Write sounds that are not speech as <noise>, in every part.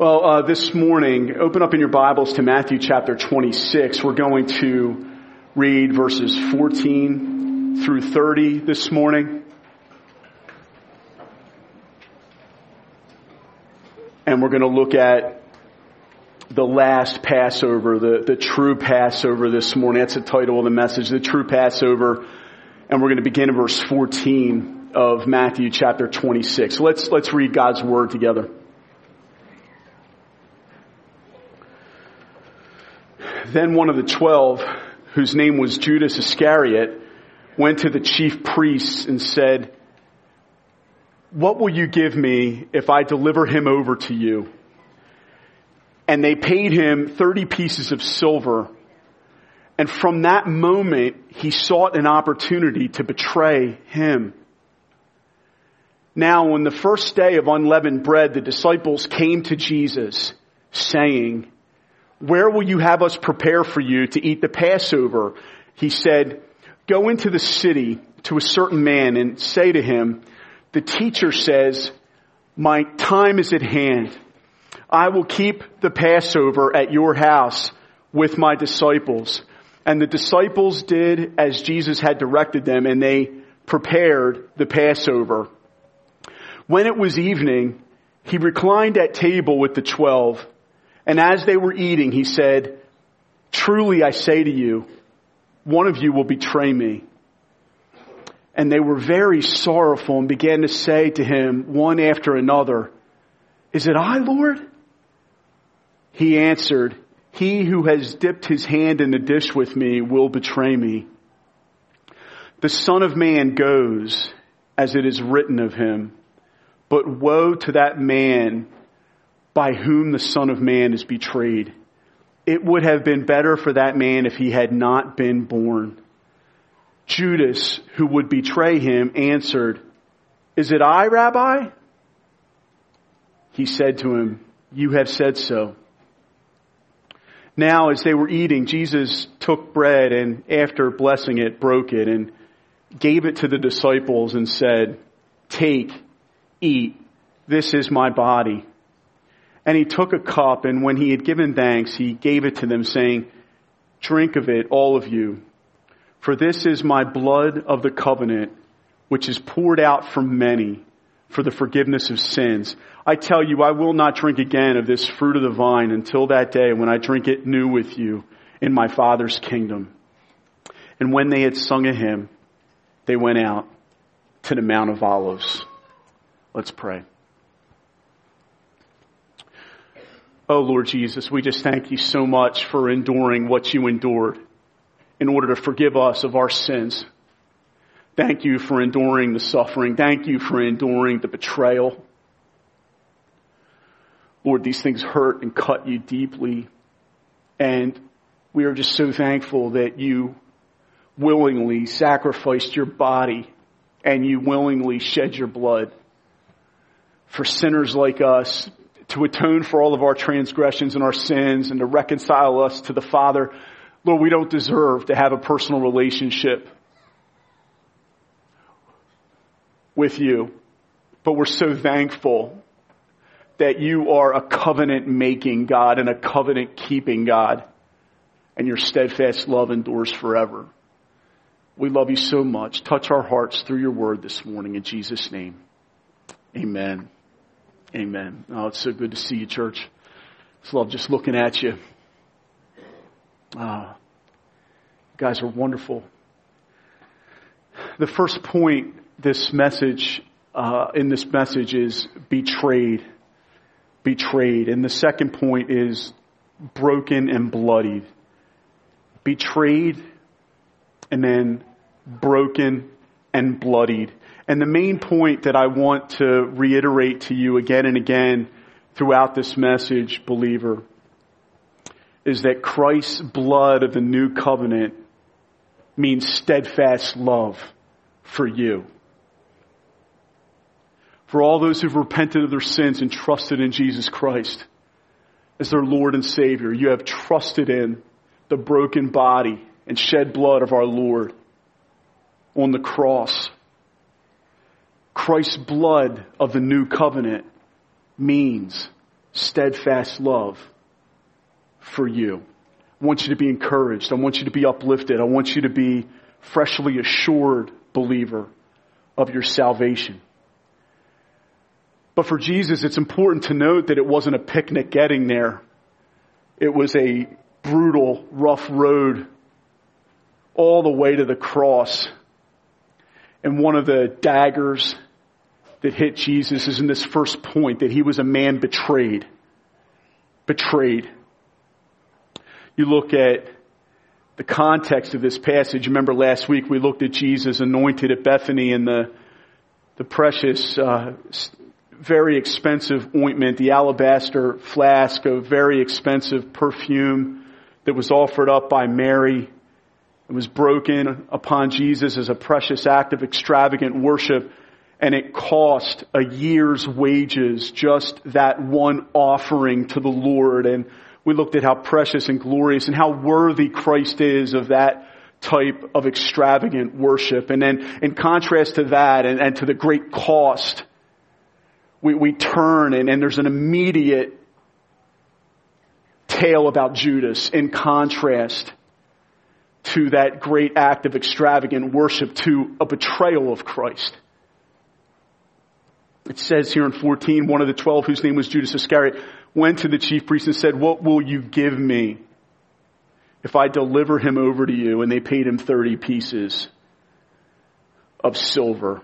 Well, uh, this morning, open up in your Bibles to Matthew chapter 26. We're going to read verses 14 through 30 this morning. And we're going to look at the last Passover, the, the true Passover this morning. That's the title of the message, the true Passover. And we're going to begin in verse 14 of Matthew chapter 26. So let's, let's read God's word together. Then one of the twelve, whose name was Judas Iscariot, went to the chief priests and said, what will you give me if I deliver him over to you? And they paid him 30 pieces of silver. And from that moment, he sought an opportunity to betray him. Now, on the first day of unleavened bread, the disciples came to Jesus saying, where will you have us prepare for you to eat the Passover? He said, go into the city to a certain man and say to him, the teacher says, my time is at hand. I will keep the Passover at your house with my disciples. And the disciples did as Jesus had directed them and they prepared the Passover. When it was evening, he reclined at table with the twelve. And as they were eating, he said, truly I say to you, one of you will betray me. And they were very sorrowful and began to say to him one after another, is it I, Lord? He answered, he who has dipped his hand in the dish with me will betray me. The son of man goes as it is written of him, but woe to that man by whom the Son of Man is betrayed. It would have been better for that man if he had not been born. Judas, who would betray him, answered, Is it I, Rabbi? He said to him, You have said so. Now, as they were eating, Jesus took bread and after blessing it, broke it and gave it to the disciples and said, Take, eat, this is my body. And he took a cup, and when he had given thanks, he gave it to them, saying, Drink of it, all of you. For this is my blood of the covenant, which is poured out for many for the forgiveness of sins. I tell you, I will not drink again of this fruit of the vine until that day when I drink it new with you in my Father's kingdom. And when they had sung a hymn, they went out to the Mount of Olives. Let's pray. Oh Lord Jesus, we just thank you so much for enduring what you endured in order to forgive us of our sins. Thank you for enduring the suffering. Thank you for enduring the betrayal. Lord, these things hurt and cut you deeply. And we are just so thankful that you willingly sacrificed your body and you willingly shed your blood for sinners like us to atone for all of our transgressions and our sins and to reconcile us to the Father. Lord, we don't deserve to have a personal relationship with you, but we're so thankful that you are a covenant making God and a covenant keeping God and your steadfast love endures forever. We love you so much. Touch our hearts through your word this morning in Jesus name. Amen. Amen. Oh, it's so good to see you, church. It's love just looking at you. Ah, you guys are wonderful. The first point this message, uh, in this message is betrayed. Betrayed. And the second point is broken and bloodied. Betrayed and then broken and bloodied. And the main point that I want to reiterate to you again and again throughout this message, believer, is that Christ's blood of the new covenant means steadfast love for you. For all those who've repented of their sins and trusted in Jesus Christ as their Lord and Savior, you have trusted in the broken body and shed blood of our Lord on the cross Christ's blood of the new covenant means steadfast love for you. I want you to be encouraged. I want you to be uplifted. I want you to be freshly assured believer of your salvation. But for Jesus, it's important to note that it wasn't a picnic getting there. It was a brutal, rough road all the way to the cross. And one of the daggers that hit Jesus is in this first point that he was a man betrayed. Betrayed. You look at the context of this passage. Remember last week we looked at Jesus anointed at Bethany and the, the precious, uh, very expensive ointment, the alabaster flask of very expensive perfume that was offered up by Mary. It was broken upon Jesus as a precious act of extravagant worship and it cost a year's wages just that one offering to the Lord. And we looked at how precious and glorious and how worthy Christ is of that type of extravagant worship. And then in contrast to that and, and to the great cost, we, we turn and, and there's an immediate tale about Judas in contrast to that great act of extravagant worship to a betrayal of Christ. It says here in 14, one of the twelve whose name was Judas Iscariot went to the chief priest and said, what will you give me if I deliver him over to you? And they paid him 30 pieces of silver.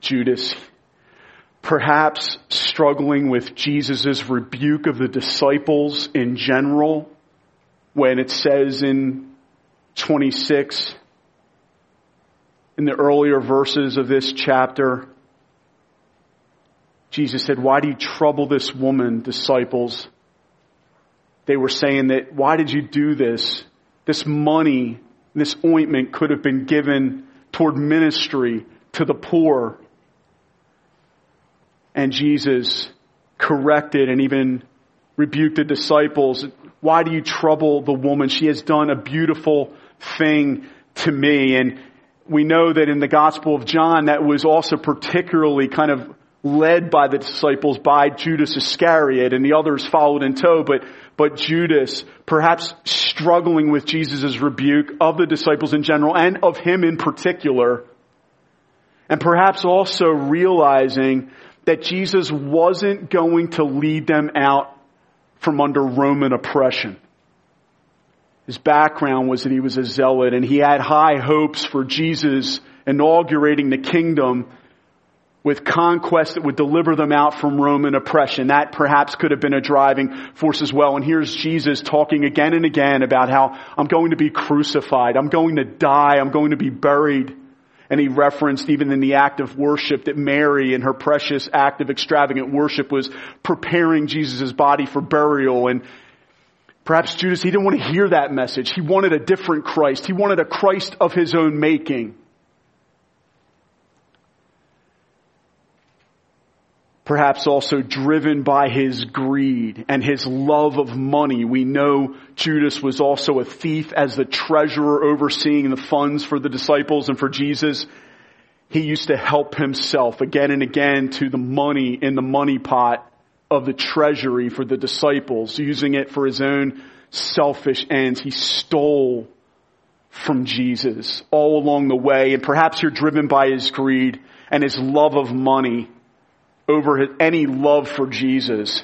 Judas, perhaps struggling with Jesus' rebuke of the disciples in general, when it says in 26, in the earlier verses of this chapter, Jesus said, why do you trouble this woman, disciples? They were saying that, why did you do this? This money, this ointment could have been given toward ministry to the poor. And Jesus corrected and even rebuked the disciples. Why do you trouble the woman? She has done a beautiful thing to me. And we know that in the Gospel of John, that was also particularly kind of led by the disciples by Judas Iscariot and the others followed in tow, but, but Judas perhaps struggling with Jesus' rebuke of the disciples in general and of him in particular. And perhaps also realizing that Jesus wasn't going to lead them out from under Roman oppression. His background was that he was a zealot and he had high hopes for Jesus inaugurating the kingdom with conquest that would deliver them out from Roman oppression. That perhaps could have been a driving force as well. And here's Jesus talking again and again about how I'm going to be crucified. I'm going to die. I'm going to be buried. And he referenced even in the act of worship that Mary in her precious act of extravagant worship was preparing Jesus' body for burial. And perhaps Judas, he didn't want to hear that message. He wanted a different Christ. He wanted a Christ of his own making. Perhaps also driven by his greed and his love of money. We know Judas was also a thief as the treasurer overseeing the funds for the disciples and for Jesus. He used to help himself again and again to the money in the money pot of the treasury for the disciples, using it for his own selfish ends. He stole from Jesus all along the way, and perhaps you're driven by his greed and his love of money over any love for Jesus,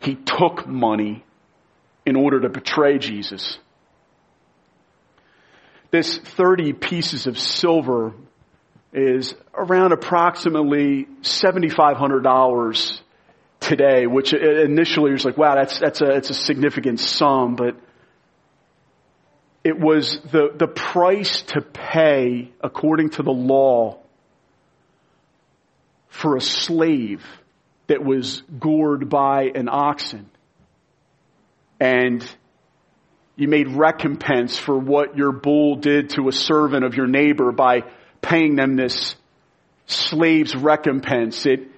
he took money in order to betray Jesus. This 30 pieces of silver is around approximately $7,500 today, which initially was like, wow, that's, that's a, it's a significant sum, but it was the, the price to pay according to the law for a slave that was gored by an oxen. And you made recompense for what your bull did to a servant of your neighbor by paying them this slave's recompense. It,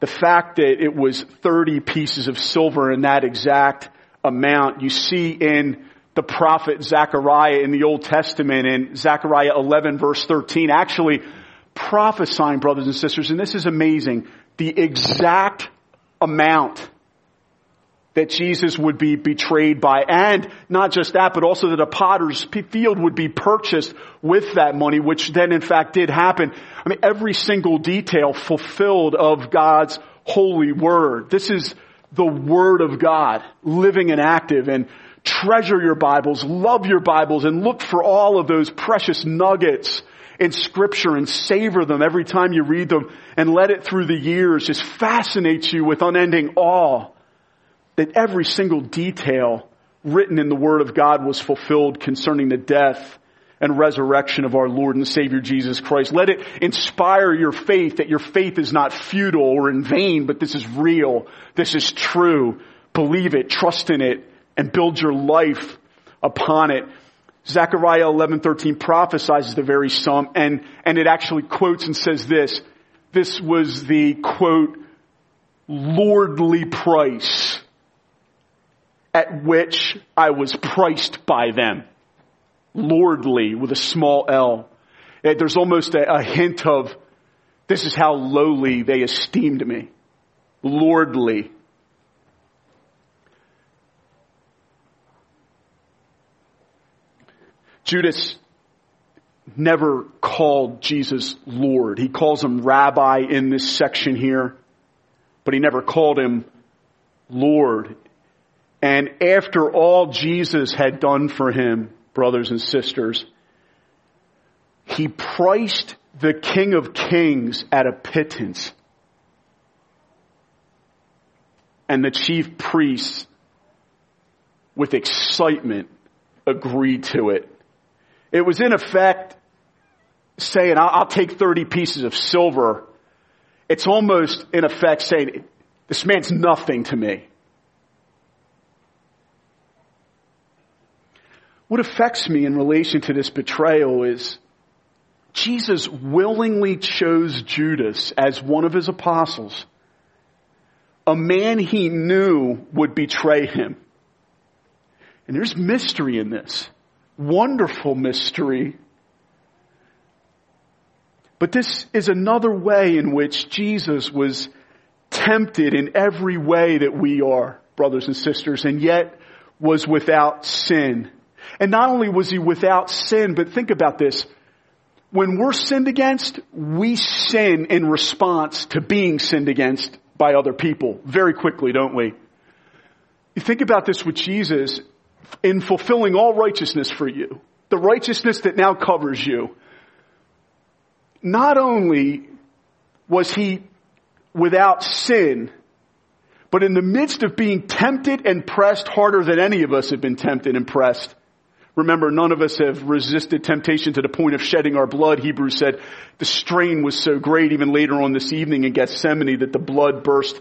the fact that it was 30 pieces of silver in that exact amount, you see in the prophet Zechariah in the Old Testament in Zechariah 11 verse 13. Actually, prophesying, brothers and sisters, and this is amazing, the exact amount that Jesus would be betrayed by. And not just that, but also that a potter's field would be purchased with that money, which then in fact did happen. I mean, every single detail fulfilled of God's holy word. This is the word of God, living and active and treasure your Bibles, love your Bibles and look for all of those precious nuggets in scripture and savor them every time you read them and let it through the years just fascinate you with unending awe that every single detail written in the Word of God was fulfilled concerning the death and resurrection of our Lord and Savior Jesus Christ. Let it inspire your faith that your faith is not futile or in vain, but this is real. This is true. Believe it, trust in it, and build your life upon it. Zechariah 11:13 prophesies the very sum and and it actually quotes and says this this was the quote lordly price at which I was priced by them. Lordly with a small L. There's almost a, a hint of this is how lowly they esteemed me. Lordly. Judas never called Jesus Lord. He calls him Rabbi in this section here, but he never called him Lord. And after all Jesus had done for him, brothers and sisters, he priced the King of Kings at a pittance. And the chief priests, with excitement, agreed to it. It was in effect saying, I'll, take 30 pieces of silver. It's almost in effect saying, this man's nothing to me. What affects me in relation to this betrayal is Jesus willingly chose Judas as one of his apostles, a man he knew would betray him. And there's mystery in this wonderful mystery. But this is another way in which Jesus was tempted in every way that we are, brothers and sisters, and yet was without sin. And not only was he without sin, but think about this. When we're sinned against, we sin in response to being sinned against by other people very quickly, don't we? You think about this with Jesus in fulfilling all righteousness for you, the righteousness that now covers you, not only was he without sin, but in the midst of being tempted and pressed harder than any of us have been tempted and pressed. Remember, none of us have resisted temptation to the point of shedding our blood. Hebrews said the strain was so great even later on this evening in Gethsemane that the blood burst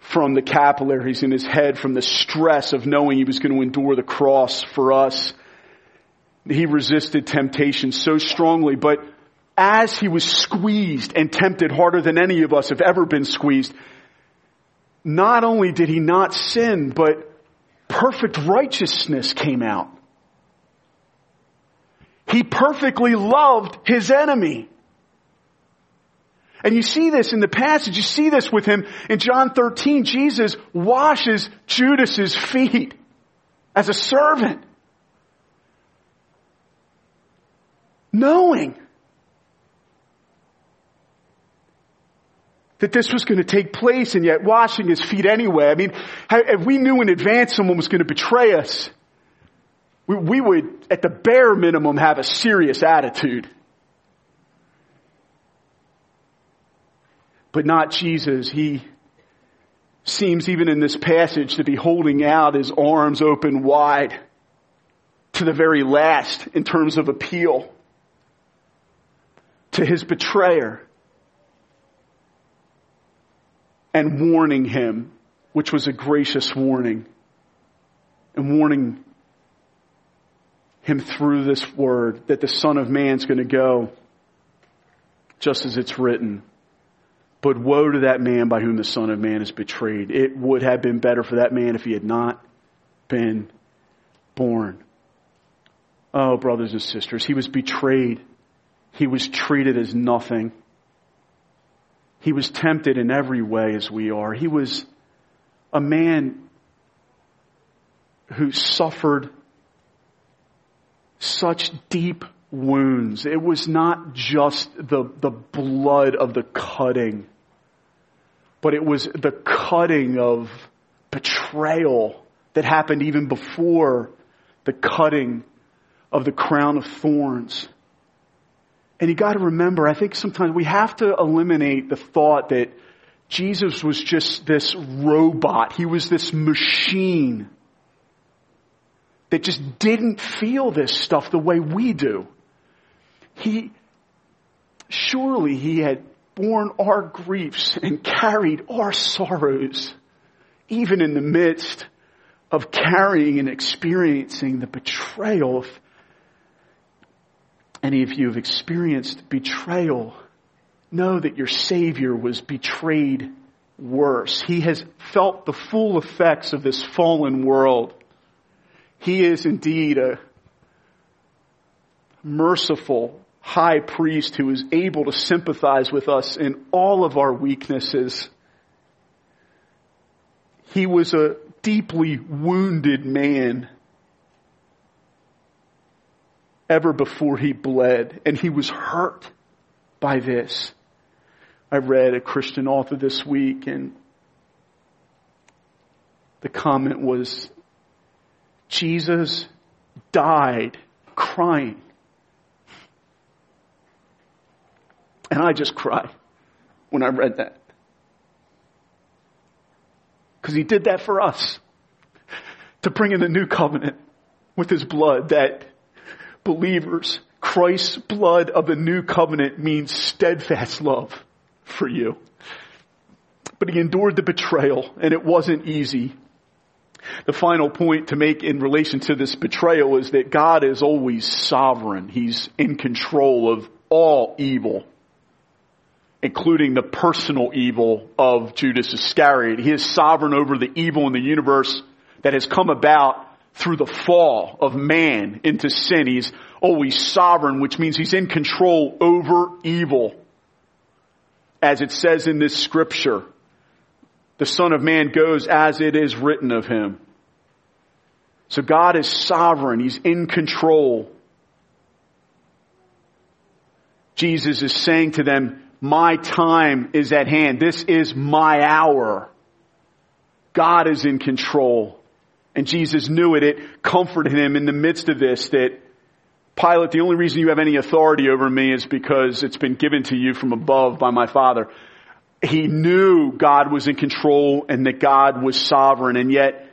from the capillaries in his head from the stress of knowing he was going to endure the cross for us. He resisted temptation so strongly, but as he was squeezed and tempted harder than any of us have ever been squeezed, not only did he not sin, but perfect righteousness came out. He perfectly loved his enemy. And you see this in the passage, you see this with him in John 13. Jesus washes Judas's feet as a servant. Knowing that this was going to take place and yet washing his feet anyway. I mean, if we knew in advance someone was going to betray us, we, we would, at the bare minimum, have a serious attitude. But not Jesus. He seems even in this passage to be holding out his arms open wide to the very last in terms of appeal to his betrayer and warning him, which was a gracious warning, and warning him through this word that the Son of Man's going to go just as it's written. But woe to that man by whom the Son of Man is betrayed. It would have been better for that man if he had not been born. Oh, brothers and sisters, he was betrayed. He was treated as nothing. He was tempted in every way as we are. He was a man who suffered such deep wounds. It was not just the, the blood of the cutting, but it was the cutting of betrayal that happened even before the cutting of the crown of thorns. And you gotta remember, I think sometimes we have to eliminate the thought that Jesus was just this robot. He was this machine that just didn't feel this stuff the way we do. He, surely he had borne our griefs and carried our sorrows, even in the midst of carrying and experiencing the betrayal of any of you have experienced betrayal, know that your Savior was betrayed worse. He has felt the full effects of this fallen world. He is indeed a merciful high priest who is able to sympathize with us in all of our weaknesses. He was a deeply wounded man ever before he bled, and he was hurt by this. I read a Christian author this week, and the comment was, Jesus died crying. And I just cry when I read that. Because he did that for us. To bring in the new covenant with his blood that believers, Christ's blood of the new covenant means steadfast love for you. But he endured the betrayal and it wasn't easy. The final point to make in relation to this betrayal is that God is always sovereign. He's in control of all evil, including the personal evil of Judas Iscariot. He is sovereign over the evil in the universe that has come about through the fall of man into sin. He's always sovereign, which means he's in control over evil. As it says in this scripture, the son of man goes as it is written of him. So God is sovereign. He's in control. Jesus is saying to them, my time is at hand. This is my hour. God is in control. And Jesus knew it. It comforted him in the midst of this that Pilate, the only reason you have any authority over me is because it's been given to you from above by my Father. He knew God was in control and that God was sovereign. And yet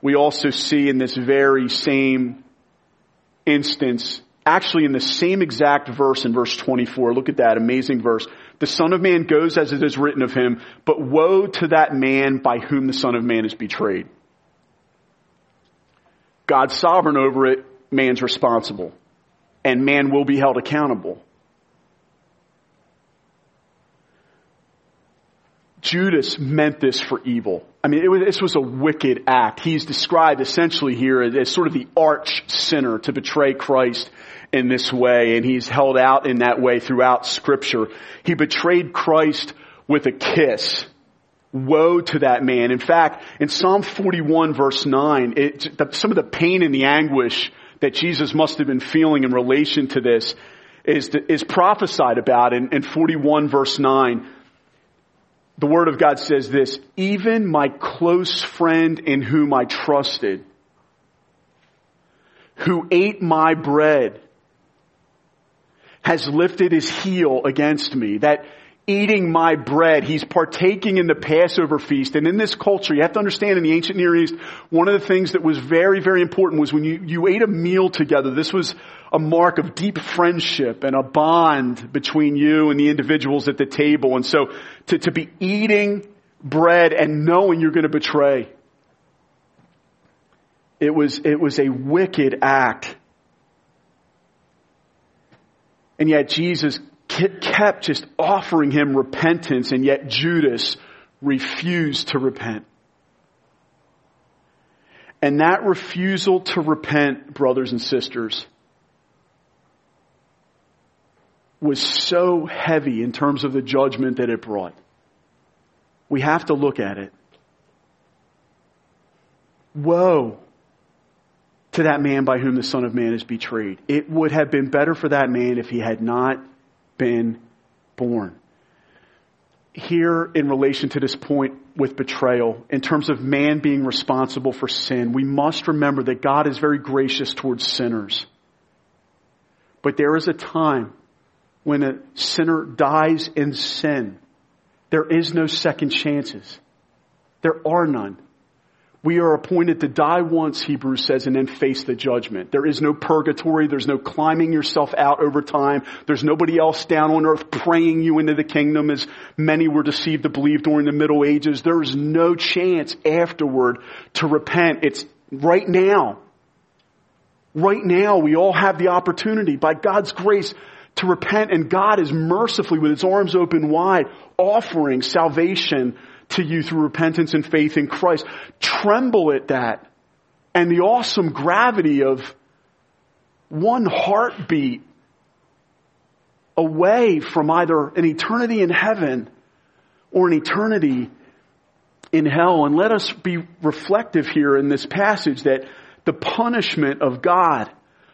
we also see in this very same instance, actually in the same exact verse in verse 24, look at that amazing verse. The Son of Man goes as it is written of him, but woe to that man by whom the Son of Man is betrayed. God's sovereign over it, man's responsible. And man will be held accountable. Judas meant this for evil. I mean, was, this was a wicked act. He's described essentially here as, as sort of the arch sinner to betray Christ in this way, and he's held out in that way throughout scripture. He betrayed Christ with a kiss. Woe to that man. In fact, in Psalm 41 verse 9, it, the, some of the pain and the anguish that Jesus must have been feeling in relation to this is, is prophesied about in, in 41 verse 9. The Word of God says this, even my close friend in whom I trusted, who ate my bread, has lifted his heel against me. That eating my bread. He's partaking in the Passover feast. And in this culture, you have to understand in the ancient Near East, one of the things that was very, very important was when you, you ate a meal together, this was a mark of deep friendship and a bond between you and the individuals at the table. And so to, to be eating bread and knowing you're going to betray, it was, it was a wicked act. And yet Jesus kept just offering him repentance and yet Judas refused to repent. And that refusal to repent, brothers and sisters, was so heavy in terms of the judgment that it brought. we have to look at it. Woe to that man by whom the Son of Man is betrayed. It would have been better for that man if he had not been born. Here, in relation to this point with betrayal, in terms of man being responsible for sin, we must remember that God is very gracious towards sinners. But there is a time when a sinner dies in sin. There is no second chances. There are none. We are appointed to die once, Hebrews says, and then face the judgment. There is no purgatory. There's no climbing yourself out over time. There's nobody else down on earth praying you into the kingdom as many were deceived to believe during the Middle Ages. There is no chance afterward to repent. It's right now. Right now, we all have the opportunity by God's grace to repent and God is mercifully with his arms open wide offering salvation to you through repentance and faith in Christ. Tremble at that and the awesome gravity of one heartbeat away from either an eternity in heaven or an eternity in hell. And let us be reflective here in this passage that the punishment of God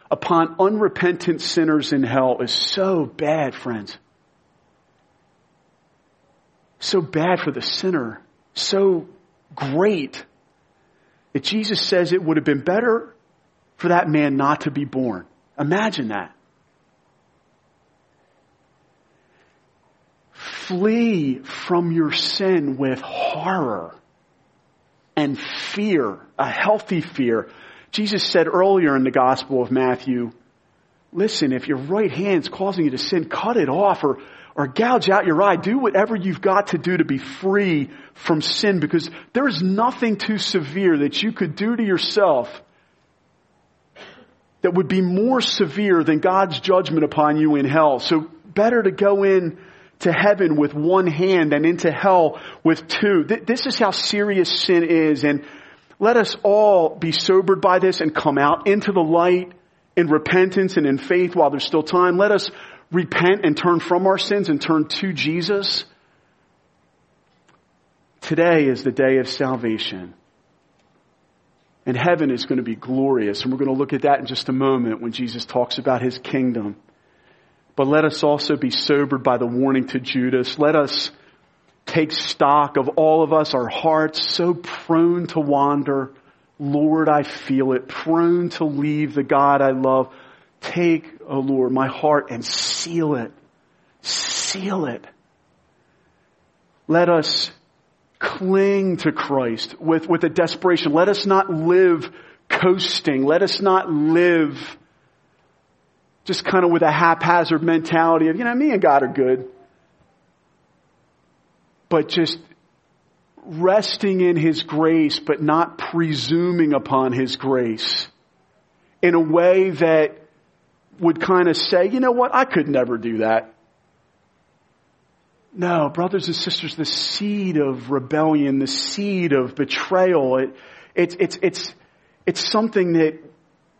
upon unrepentant sinners in hell is so bad, friends so bad for the sinner, so great that Jesus says it would have been better for that man not to be born. Imagine that. Flee from your sin with horror and fear, a healthy fear. Jesus said earlier in the Gospel of Matthew, listen, if your right hand's causing you to sin, cut it off or or gouge out your eye. Do whatever you've got to do to be free from sin because there is nothing too severe that you could do to yourself that would be more severe than God's judgment upon you in hell. So better to go in to heaven with one hand and into hell with two. This is how serious sin is and let us all be sobered by this and come out into the light in repentance and in faith while there's still time. Let us repent and turn from our sins and turn to Jesus, today is the day of salvation. And heaven is going to be glorious. And we're going to look at that in just a moment when Jesus talks about his kingdom. But let us also be sobered by the warning to Judas. Let us take stock of all of us, our hearts so prone to wander. Lord, I feel it, prone to leave the God I love. Take, oh Lord, my heart and seal it. Seal it. Let us cling to Christ with, with a desperation. Let us not live coasting. Let us not live just kind of with a haphazard mentality of, you know, me and God are good. But just resting in His grace, but not presuming upon His grace in a way that would kind of say, you know what, I could never do that. No, brothers and sisters, the seed of rebellion, the seed of betrayal, it, it, it's, it's, it's something that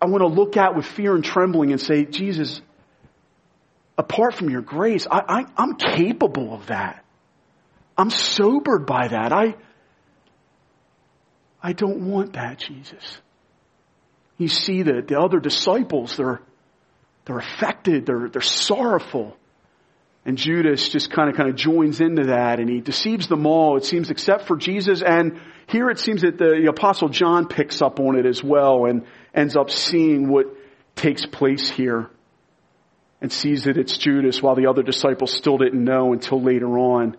I want to look at with fear and trembling and say, Jesus, apart from your grace, I, I, I'm capable of that. I'm sobered by that. I, I don't want that, Jesus. You see that the other disciples, they're, they're affected. They're, they're sorrowful. And Judas just kind of, kind of joins into that and he deceives them all, it seems, except for Jesus. And here it seems that the, the apostle John picks up on it as well and ends up seeing what takes place here and sees that it's Judas while the other disciples still didn't know until later on.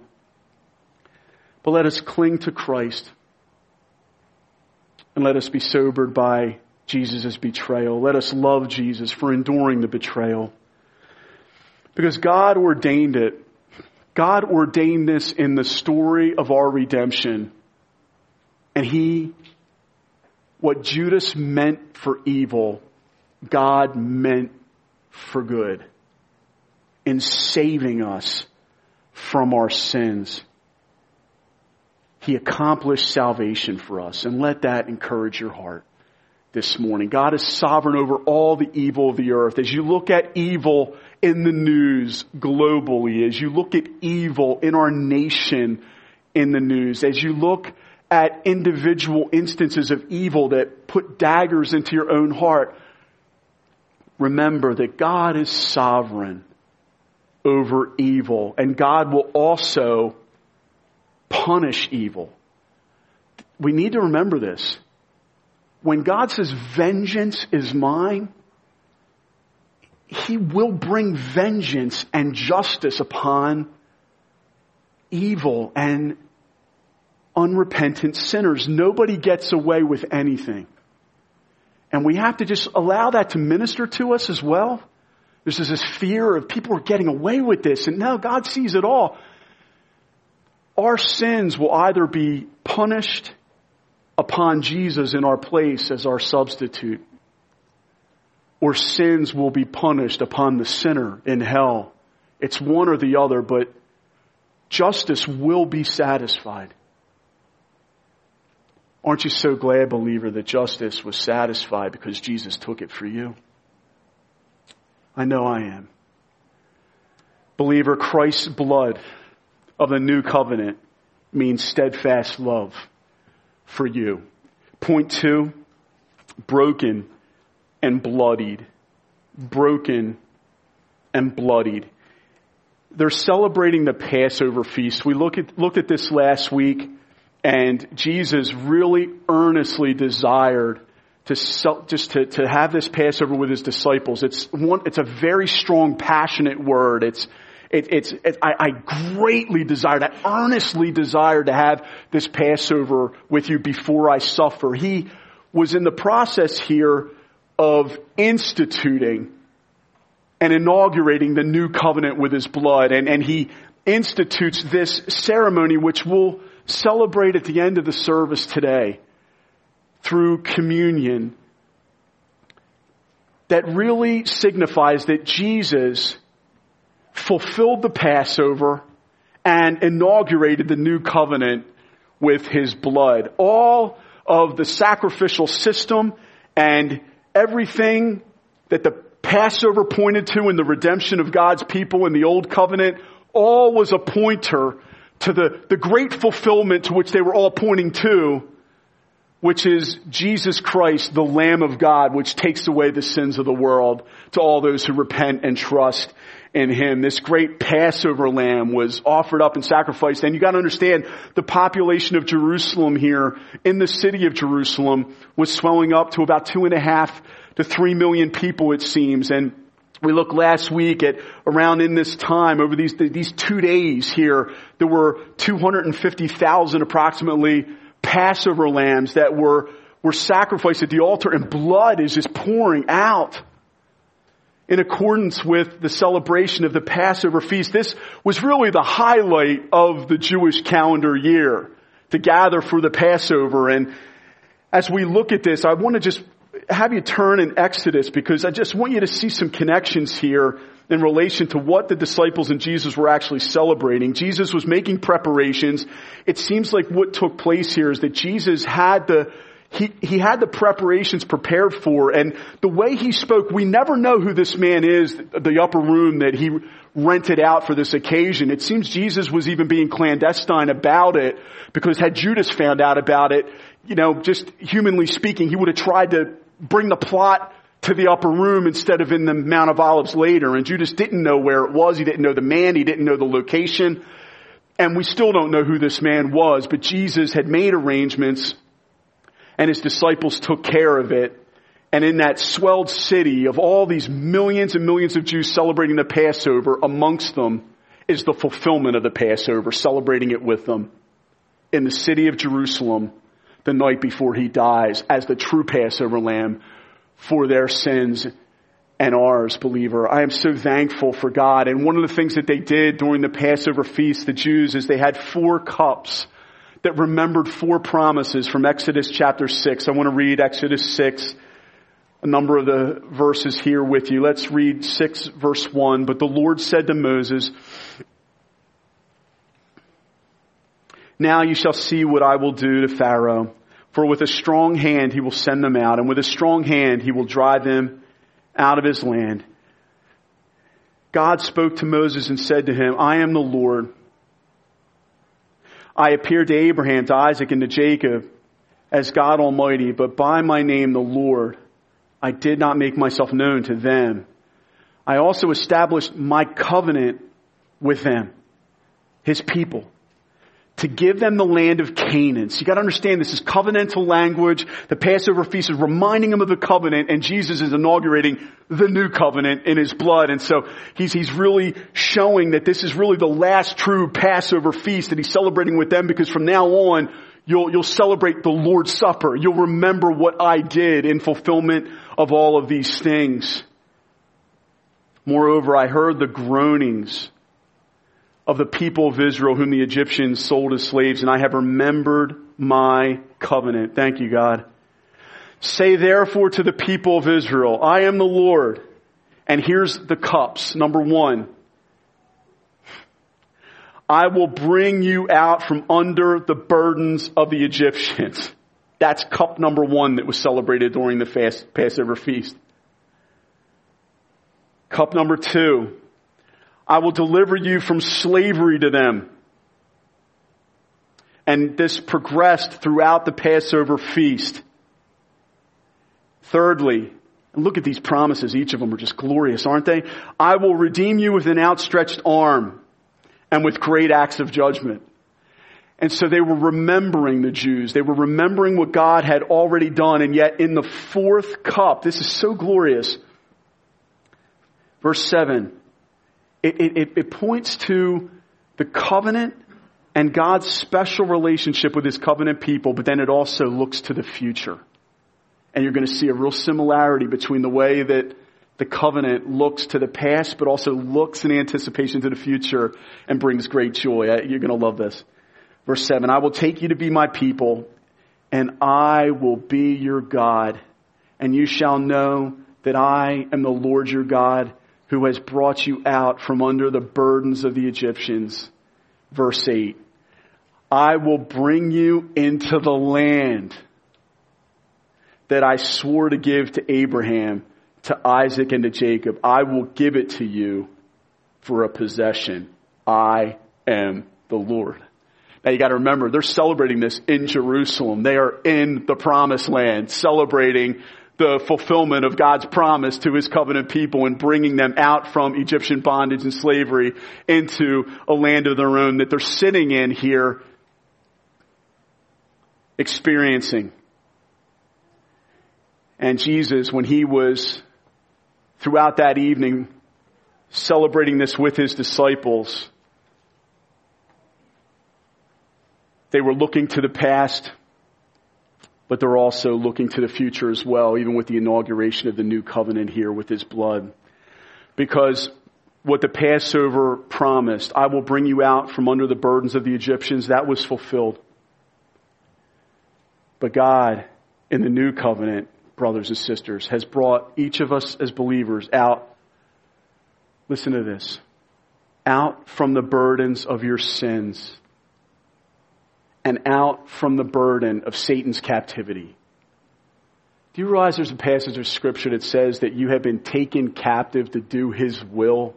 But let us cling to Christ and let us be sobered by Jesus' betrayal. Let us love Jesus for enduring the betrayal. Because God ordained it. God ordained this in the story of our redemption. And He, what Judas meant for evil, God meant for good in saving us from our sins. He accomplished salvation for us and let that encourage your heart this morning. God is sovereign over all the evil of the earth. As you look at evil in the news globally, as you look at evil in our nation, in the news, as you look at individual instances of evil that put daggers into your own heart, remember that God is sovereign over evil and God will also punish evil. We need to remember this. When God says vengeance is mine, He will bring vengeance and justice upon evil and unrepentant sinners. Nobody gets away with anything. And we have to just allow that to minister to us as well. There's this fear of people are getting away with this, and no, God sees it all. Our sins will either be punished upon Jesus in our place as our substitute, or sins will be punished upon the sinner in hell. It's one or the other, but justice will be satisfied. Aren't you so glad, believer, that justice was satisfied because Jesus took it for you? I know I am. Believer, Christ's blood of the new covenant means steadfast love for you. Point two, broken and bloodied. Broken and bloodied. They're celebrating the Passover feast. We look at, looked at this last week and Jesus really earnestly desired to just to, to have this Passover with his disciples. It's one, it's a very strong, passionate word. It's, it, it's, it, I, I greatly desired, I earnestly desired to have this Passover with you before I suffer. He was in the process here of instituting and inaugurating the new covenant with his blood. And, and he institutes this ceremony, which we'll celebrate at the end of the service today through communion that really signifies that Jesus fulfilled the Passover and inaugurated the new covenant with his blood. All of the sacrificial system and everything that the Passover pointed to in the redemption of God's people in the old covenant, all was a pointer to the, the great fulfillment to which they were all pointing to, which is Jesus Christ, the Lamb of God, which takes away the sins of the world to all those who repent and trust in Him. This great Passover lamb was offered up and sacrificed. And you gotta understand, the population of Jerusalem here, in the city of Jerusalem, was swelling up to about two and a half to three million people, it seems. And we looked last week at around in this time, over these, these two days here, there were 250,000 approximately Passover lambs that were, were sacrificed at the altar and blood is just pouring out in accordance with the celebration of the Passover feast. This was really the highlight of the Jewish calendar year to gather for the Passover. And as we look at this, I want to just have you turn in Exodus because I just want you to see some connections here in relation to what the disciples and Jesus were actually celebrating. Jesus was making preparations. It seems like what took place here is that Jesus had the he, he had the preparations prepared for and the way he spoke, we never know who this man is, the upper room that he rented out for this occasion. It seems Jesus was even being clandestine about it because had Judas found out about it, you know, just humanly speaking, he would have tried to bring the plot to the upper room instead of in the Mount of Olives later. And Judas didn't know where it was. He didn't know the man. He didn't know the location. And we still don't know who this man was, but Jesus had made arrangements and his disciples took care of it. And in that swelled city of all these millions and millions of Jews celebrating the Passover, amongst them is the fulfillment of the Passover, celebrating it with them in the city of Jerusalem the night before he dies as the true Passover lamb for their sins and ours, believer. I am so thankful for God. And one of the things that they did during the Passover feast, the Jews, is they had four cups that remembered four promises from Exodus chapter 6. I want to read Exodus 6, a number of the verses here with you. Let's read 6 verse 1. But the Lord said to Moses, Now you shall see what I will do to Pharaoh. For with a strong hand he will send them out, and with a strong hand he will drive them out of his land. God spoke to Moses and said to him, I am the Lord I appeared to Abraham, to Isaac, and to Jacob as God Almighty, but by my name, the Lord, I did not make myself known to them. I also established my covenant with them, his people to give them the land of Canaan. So you gotta understand this is covenantal language. The Passover feast is reminding them of the covenant and Jesus is inaugurating the new covenant in his blood. And so he's, he's really showing that this is really the last true Passover feast that he's celebrating with them because from now on, you'll, you'll celebrate the Lord's Supper. You'll remember what I did in fulfillment of all of these things. Moreover, I heard the groanings of the people of Israel whom the Egyptians sold as slaves, and I have remembered my covenant. Thank you, God. Say therefore to the people of Israel, I am the Lord. And here's the cups. Number one. I will bring you out from under the burdens of the Egyptians. <laughs> That's cup number one that was celebrated during the fast, Passover feast. Cup number two. I will deliver you from slavery to them. And this progressed throughout the Passover feast. Thirdly, look at these promises. Each of them are just glorious, aren't they? I will redeem you with an outstretched arm and with great acts of judgment. And so they were remembering the Jews. They were remembering what God had already done. And yet in the fourth cup, this is so glorious. Verse 7 it, it, it points to the covenant and God's special relationship with his covenant people, but then it also looks to the future. And you're going to see a real similarity between the way that the covenant looks to the past, but also looks in anticipation to the future and brings great joy. You're going to love this. Verse 7 I will take you to be my people, and I will be your God, and you shall know that I am the Lord your God who has brought you out from under the burdens of the Egyptians. Verse 8. I will bring you into the land that I swore to give to Abraham, to Isaac, and to Jacob. I will give it to you for a possession. I am the Lord. Now you gotta remember, they're celebrating this in Jerusalem. They are in the promised land, celebrating the fulfillment of God's promise to his covenant people and bringing them out from Egyptian bondage and slavery into a land of their own that they're sitting in here experiencing. And Jesus, when he was throughout that evening celebrating this with his disciples, they were looking to the past but they're also looking to the future as well, even with the inauguration of the new covenant here with his blood. Because what the Passover promised, I will bring you out from under the burdens of the Egyptians, that was fulfilled. But God, in the new covenant, brothers and sisters, has brought each of us as believers out, listen to this, out from the burdens of your sins and out from the burden of Satan's captivity. Do you realize there's a passage of scripture that says that you have been taken captive to do his will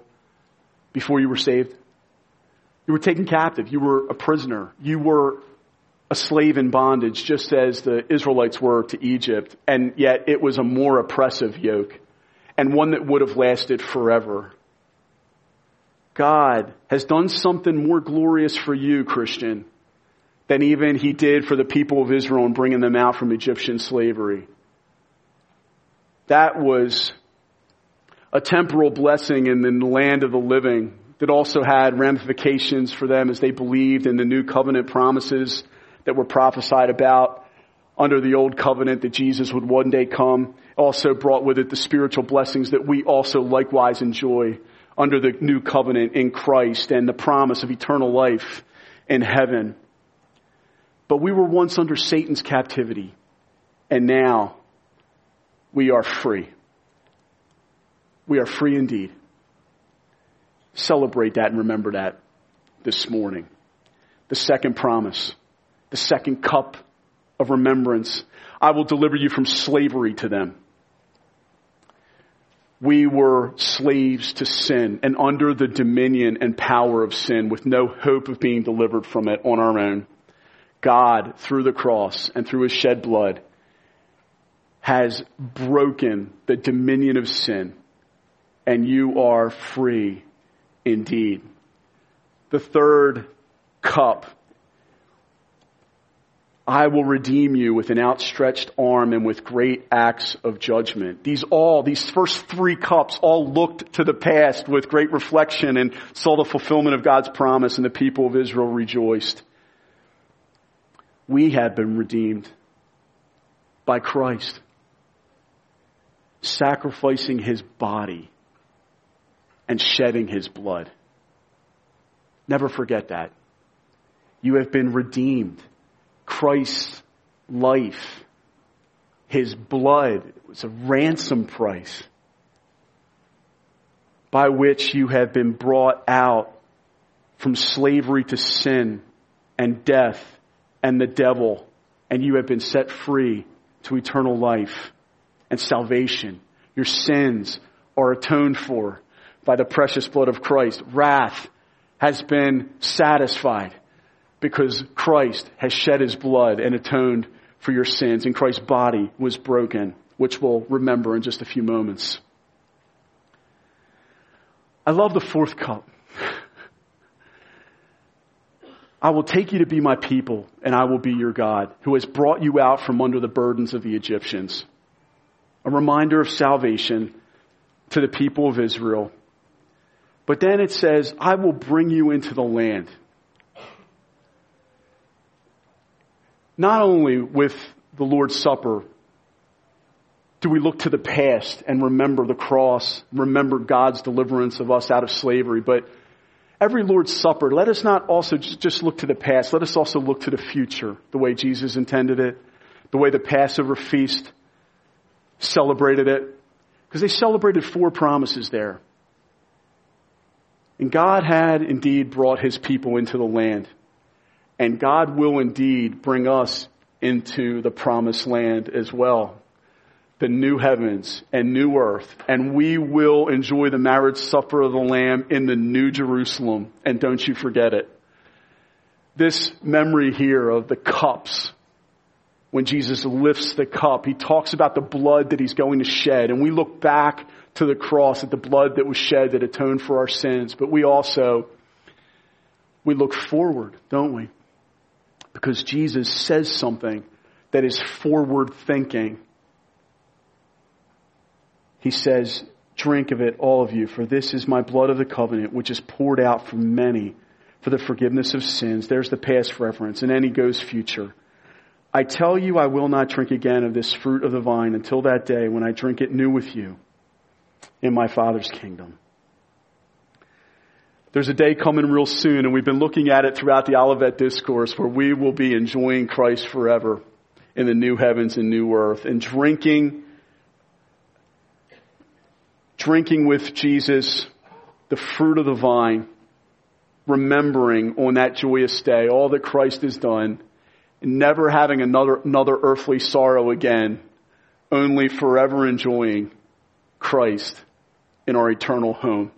before you were saved? You were taken captive. You were a prisoner. You were a slave in bondage, just as the Israelites were to Egypt. And yet it was a more oppressive yoke and one that would have lasted forever. God has done something more glorious for you, Christian, than even he did for the people of Israel in bringing them out from Egyptian slavery. That was a temporal blessing in the land of the living that also had ramifications for them as they believed in the new covenant promises that were prophesied about under the old covenant that Jesus would one day come. Also brought with it the spiritual blessings that we also likewise enjoy under the new covenant in Christ and the promise of eternal life in heaven. But we were once under Satan's captivity, and now we are free. We are free indeed. Celebrate that and remember that this morning. The second promise, the second cup of remembrance. I will deliver you from slavery to them. we were slaves to sin and under the dominion and power of sin with no hope of being delivered from it on our own. God, through the cross and through his shed blood, has broken the dominion of sin and you are free indeed. The third cup I will redeem you with an outstretched arm and with great acts of judgment. These all, these first three cups all looked to the past with great reflection and saw the fulfillment of God's promise and the people of Israel rejoiced. We have been redeemed by Christ, sacrificing his body and shedding his blood. Never forget that. You have been redeemed Christ's life, his blood, was a ransom price by which you have been brought out from slavery to sin and death and the devil, and you have been set free to eternal life and salvation. Your sins are atoned for by the precious blood of Christ. Wrath has been satisfied because Christ has shed his blood and atoned for your sins, and Christ's body was broken, which we'll remember in just a few moments. I love the fourth cup. I will take you to be my people, and I will be your God, who has brought you out from under the burdens of the Egyptians. A reminder of salvation to the people of Israel. But then it says, I will bring you into the land. Not only with the Lord's Supper do we look to the past and remember the cross, remember God's deliverance of us out of slavery, but every Lord's Supper, let us not also just look to the past, let us also look to the future, the way Jesus intended it, the way the Passover feast celebrated it, because they celebrated four promises there. And God had indeed brought his people into the land. And God will indeed bring us into the promised land as well. The new heavens and new earth. And we will enjoy the marriage supper of the Lamb in the new Jerusalem. And don't you forget it. This memory here of the cups, when Jesus lifts the cup, he talks about the blood that he's going to shed. And we look back to the cross at the blood that was shed that atoned for our sins. But we also, we look forward, don't we? because Jesus says something that is forward thinking. He says, drink of it, all of you, for this is my blood of the covenant, which is poured out for many for the forgiveness of sins. There's the past reference. And then he goes future. I tell you, I will not drink again of this fruit of the vine until that day when I drink it new with you in my Father's kingdom. There's a day coming real soon, and we've been looking at it throughout the Olivet Discourse where we will be enjoying Christ forever in the new heavens and new earth and drinking, drinking with Jesus the fruit of the vine, remembering on that joyous day all that Christ has done, and never having another, another earthly sorrow again, only forever enjoying Christ in our eternal home.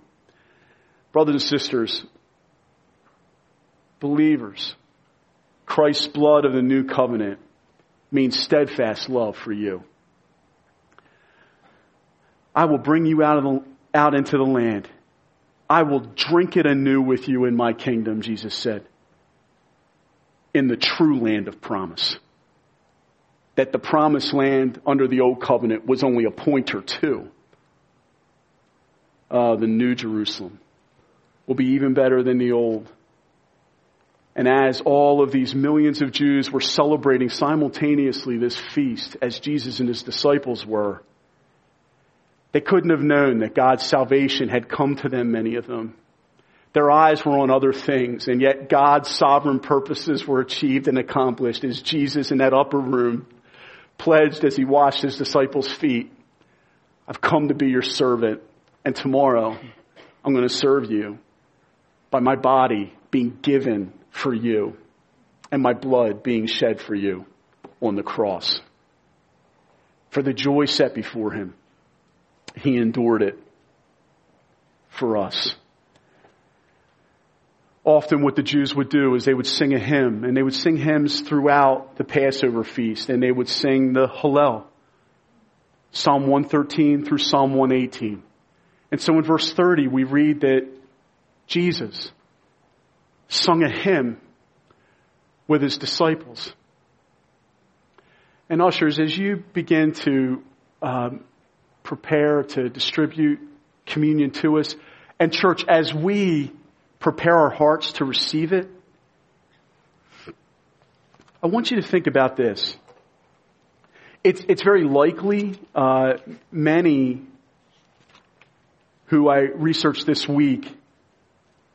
Brothers and sisters, believers, Christ's blood of the new covenant means steadfast love for you. I will bring you out, of the, out into the land. I will drink it anew with you in my kingdom, Jesus said. In the true land of promise. That the promised land under the old covenant was only a pointer to uh, the new Jerusalem will be even better than the old. And as all of these millions of Jews were celebrating simultaneously this feast, as Jesus and his disciples were, they couldn't have known that God's salvation had come to them, many of them. Their eyes were on other things, and yet God's sovereign purposes were achieved and accomplished as Jesus in that upper room pledged as he washed his disciples' feet, I've come to be your servant, and tomorrow I'm going to serve you by my body being given for you and my blood being shed for you on the cross. For the joy set before him, he endured it for us. Often what the Jews would do is they would sing a hymn and they would sing hymns throughout the Passover feast and they would sing the Hallel. Psalm 113 through Psalm 118. And so in verse 30 we read that Jesus sung a hymn with his disciples. And ushers, as you begin to um, prepare to distribute communion to us, and church, as we prepare our hearts to receive it, I want you to think about this. It's, it's very likely uh, many who I researched this week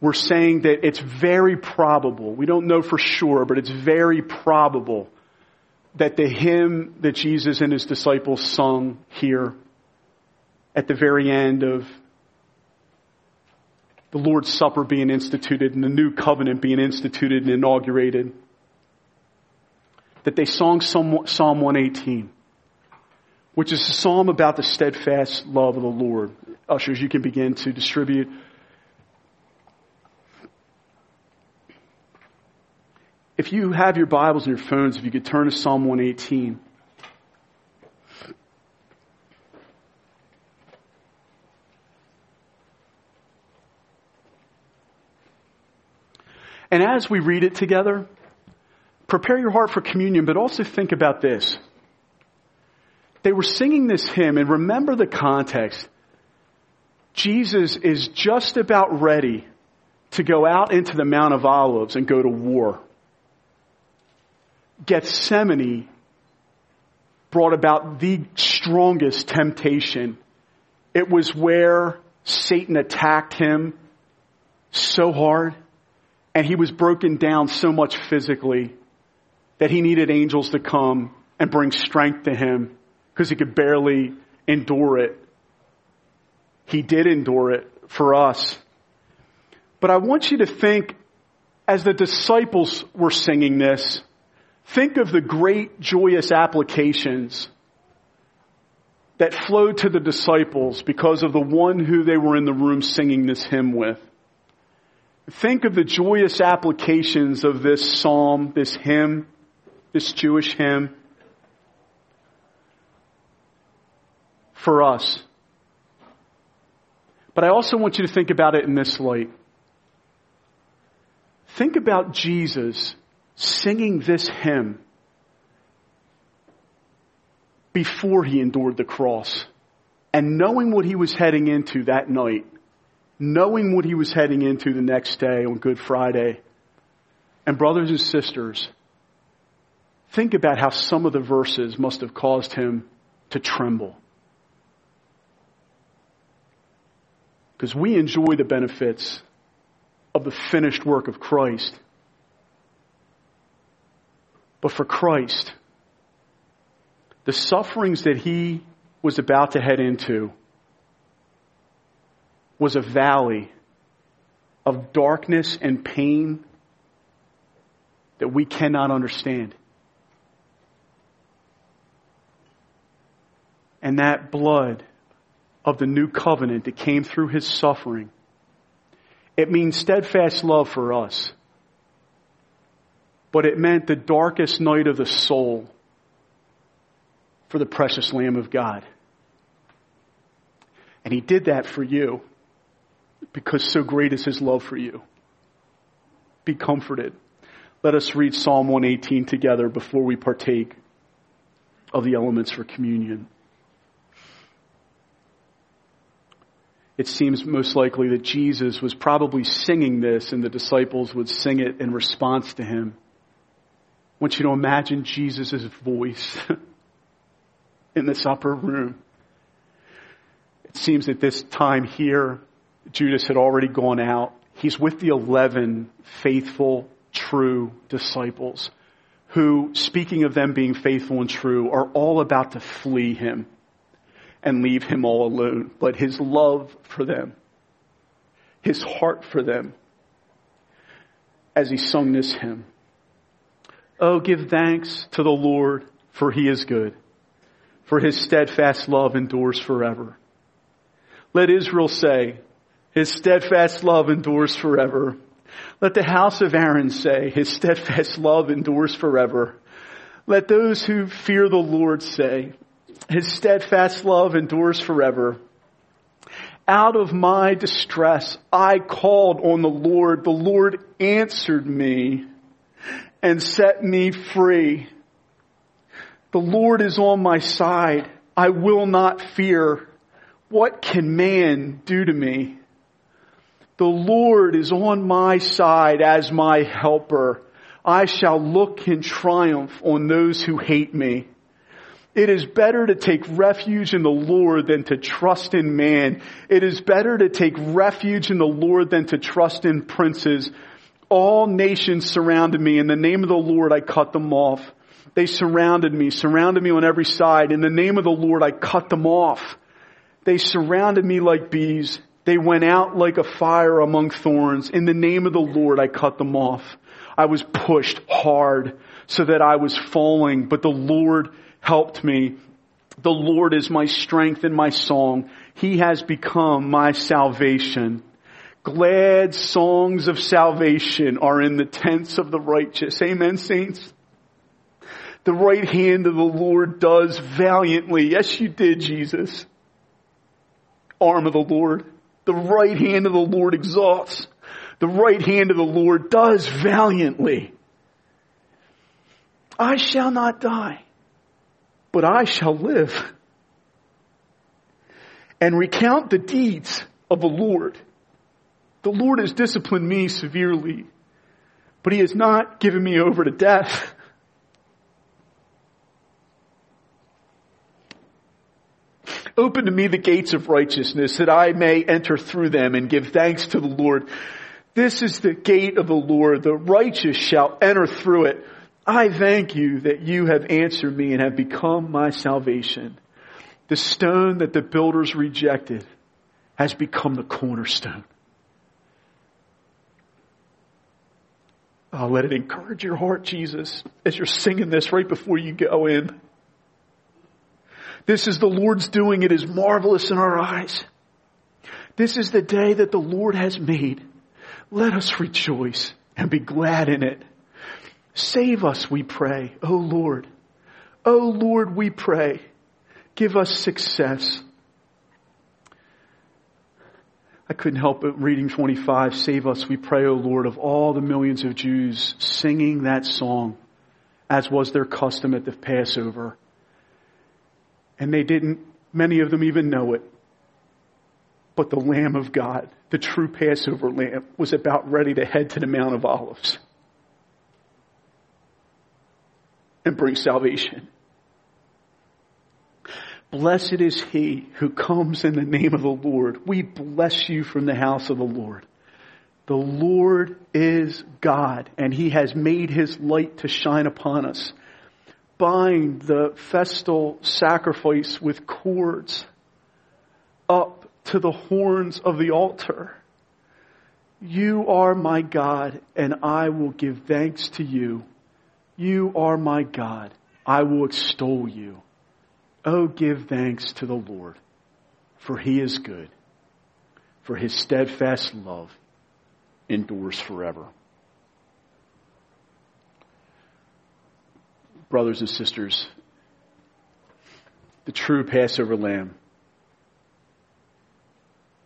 were saying that it's very probable, we don't know for sure, but it's very probable that the hymn that Jesus and his disciples sung here at the very end of the Lord's Supper being instituted and the new covenant being instituted and inaugurated, that they sung Psalm 118, which is a psalm about the steadfast love of the Lord. Ushers, you can begin to distribute. If you have your Bibles and your phones, if you could turn to Psalm 118. And as we read it together, prepare your heart for communion, but also think about this. They were singing this hymn, and remember the context. Jesus is just about ready to go out into the Mount of Olives and go to war. Gethsemane brought about the strongest temptation. It was where Satan attacked him so hard and he was broken down so much physically that he needed angels to come and bring strength to him because he could barely endure it. He did endure it for us. But I want you to think as the disciples were singing this, Think of the great joyous applications that flowed to the disciples because of the one who they were in the room singing this hymn with. Think of the joyous applications of this psalm, this hymn, this Jewish hymn for us. But I also want you to think about it in this light. Think about Jesus singing this hymn before he endured the cross and knowing what he was heading into that night, knowing what he was heading into the next day on Good Friday. And brothers and sisters, think about how some of the verses must have caused him to tremble. Because we enjoy the benefits of the finished work of Christ. But for Christ, the sufferings that he was about to head into was a valley of darkness and pain that we cannot understand. And that blood of the new covenant that came through his suffering, it means steadfast love for us but it meant the darkest night of the soul for the precious Lamb of God. And He did that for you because so great is His love for you. Be comforted. Let us read Psalm 118 together before we partake of the elements for communion. It seems most likely that Jesus was probably singing this and the disciples would sing it in response to him I want you to imagine Jesus' voice <laughs> in this upper room. It seems at this time here, Judas had already gone out. He's with the 11 faithful, true disciples who, speaking of them being faithful and true, are all about to flee him and leave him all alone. But his love for them, his heart for them, as he sung this hymn, Oh, give thanks to the Lord, for he is good, for his steadfast love endures forever. Let Israel say, His steadfast love endures forever. Let the house of Aaron say, His steadfast love endures forever. Let those who fear the Lord say, His steadfast love endures forever. Out of my distress, I called on the Lord. The Lord answered me and set me free. The Lord is on my side. I will not fear. What can man do to me? The Lord is on my side as my helper. I shall look in triumph on those who hate me. It is better to take refuge in the Lord than to trust in man. It is better to take refuge in the Lord than to trust in princes. All nations surrounded me. In the name of the Lord, I cut them off. They surrounded me, surrounded me on every side. In the name of the Lord, I cut them off. They surrounded me like bees. They went out like a fire among thorns. In the name of the Lord, I cut them off. I was pushed hard so that I was falling, but the Lord helped me. The Lord is my strength and my song. He has become my salvation. Glad songs of salvation are in the tents of the righteous. Amen, saints. The right hand of the Lord does valiantly. Yes, you did, Jesus. Arm of the Lord. The right hand of the Lord exalts. The right hand of the Lord does valiantly. I shall not die but I shall live and recount the deeds of the Lord. The Lord has disciplined me severely, but he has not given me over to death. Open to me the gates of righteousness that I may enter through them and give thanks to the Lord. This is the gate of the Lord. The righteous shall enter through it. I thank you that you have answered me and have become my salvation. The stone that the builders rejected has become the cornerstone. Oh, let it encourage your heart, Jesus, as you're singing this right before you go in. This is the Lord's doing. It is marvelous in our eyes. This is the day that the Lord has made. Let us rejoice and be glad in it. Save us, we pray, O Lord. O Lord, we pray. Give us success. I couldn't help but reading 25, save us, we pray, O Lord, of all the millions of Jews singing that song, as was their custom at the Passover. And they didn't, many of them even know it. But the Lamb of God, the true Passover Lamb, was about ready to head to the Mount of Olives. and bring salvation. Blessed is he who comes in the name of the Lord. We bless you from the house of the Lord. The Lord is God and he has made his light to shine upon us. Bind the festal sacrifice with cords up to the horns of the altar. You are my God and I will give thanks to you. You are my God. I will extol you. Oh, give thanks to the Lord, for he is good, for his steadfast love endures forever. Brothers and sisters, the true Passover lamb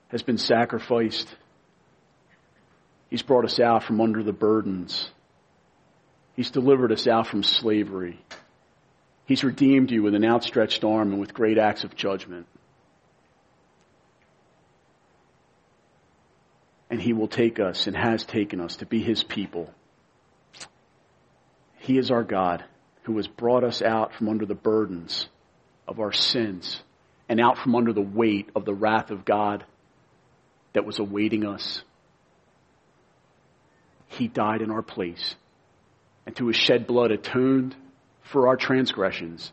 has been sacrificed. He's brought us out from under the burdens He's delivered us out from slavery. He's redeemed you with an outstretched arm and with great acts of judgment. And He will take us and has taken us to be His people. He is our God who has brought us out from under the burdens of our sins and out from under the weight of the wrath of God that was awaiting us. He died in our place and through his shed blood atoned for our transgressions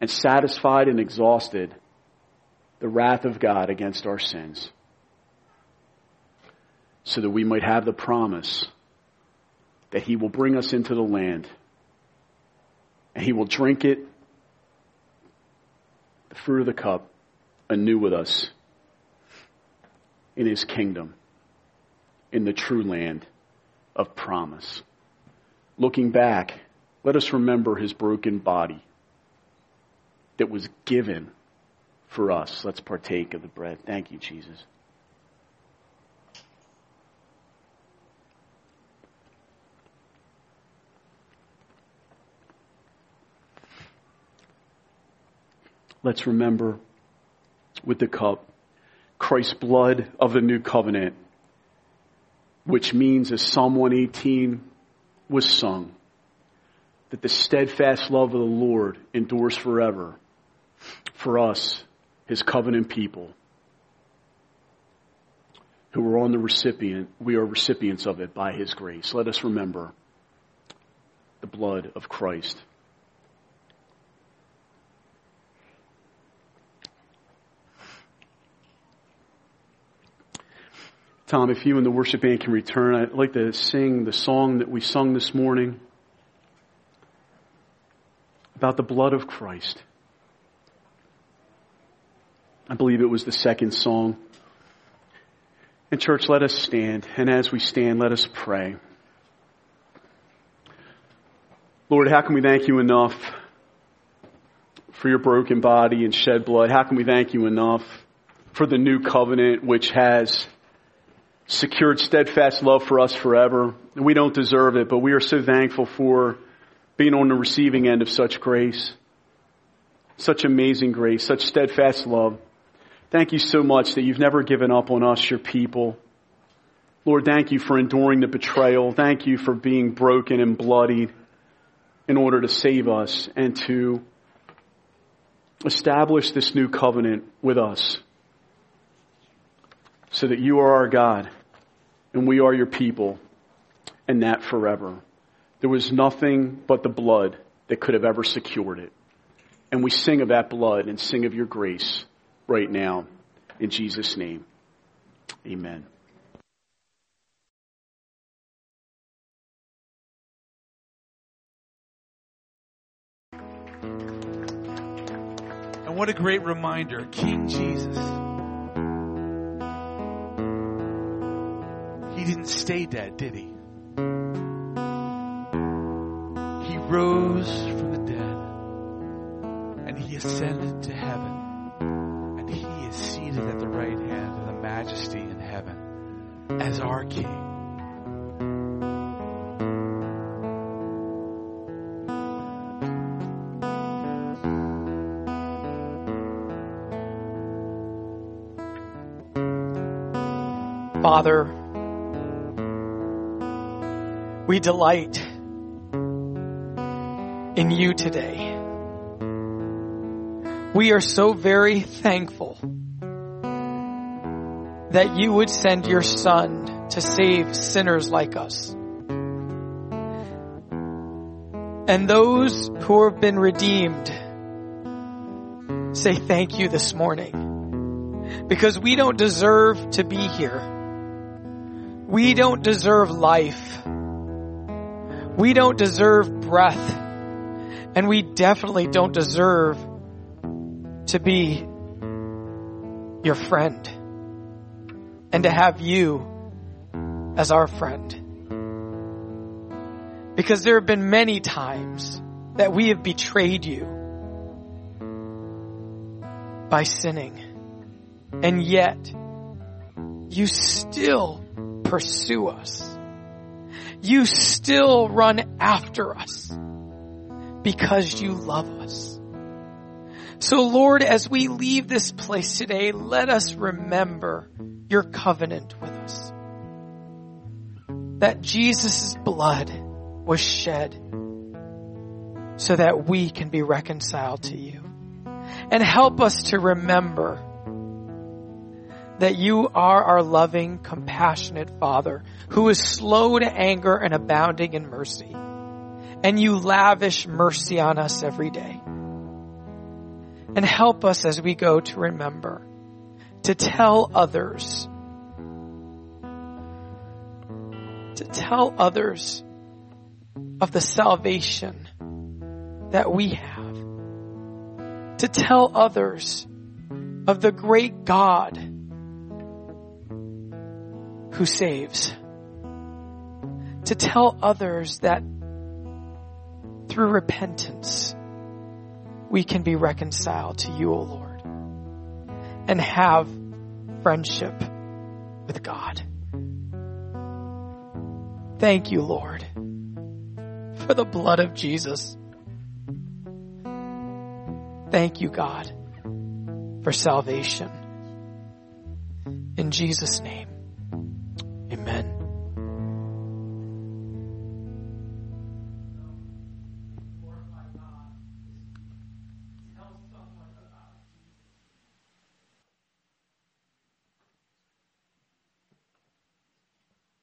and satisfied and exhausted the wrath of God against our sins so that we might have the promise that he will bring us into the land and he will drink it, the fruit of the cup, anew with us in his kingdom, in the true land of promise. Looking back, let us remember his broken body that was given for us. Let's partake of the bread. Thank you, Jesus. Let's remember with the cup Christ's blood of the new covenant, which means, as Psalm 118 was sung, that the steadfast love of the Lord endures forever for us, his covenant people, who are on the recipient, we are recipients of it by his grace. Let us remember the blood of Christ. Tom, if you and the worship band can return, I'd like to sing the song that we sung this morning about the blood of Christ. I believe it was the second song. And church, let us stand. And as we stand, let us pray. Lord, how can we thank you enough for your broken body and shed blood? How can we thank you enough for the new covenant which has secured steadfast love for us forever? We don't deserve it, but we are so thankful for being on the receiving end of such grace, such amazing grace, such steadfast love. Thank you so much that you've never given up on us, your people. Lord, thank you for enduring the betrayal. Thank you for being broken and bloodied in order to save us and to establish this new covenant with us so that you are our God and we are your people and that forever. There was nothing but the blood that could have ever secured it. And we sing of that blood and sing of your grace right now. In Jesus' name, amen. And what a great reminder, King Jesus. Didn't stay dead, did he? He rose from the dead and he ascended to heaven and he is seated at the right hand of the majesty in heaven as our King. Father, we delight in you today. We are so very thankful that you would send your son to save sinners like us. And those who have been redeemed say thank you this morning because we don't deserve to be here. We don't deserve life. We don't deserve breath. And we definitely don't deserve to be your friend and to have you as our friend. Because there have been many times that we have betrayed you by sinning. And yet, you still pursue us. You still run after us because you love us. So Lord, as we leave this place today, let us remember your covenant with us. That Jesus' blood was shed so that we can be reconciled to you. And help us to remember that you are our loving, compassionate Father who is slow to anger and abounding in mercy. And you lavish mercy on us every day. And help us as we go to remember to tell others, to tell others of the salvation that we have, to tell others of the great God who saves. To tell others that through repentance, we can be reconciled to you, O Lord, and have friendship with God. Thank you, Lord, for the blood of Jesus. Thank you, God, for salvation. In Jesus' name.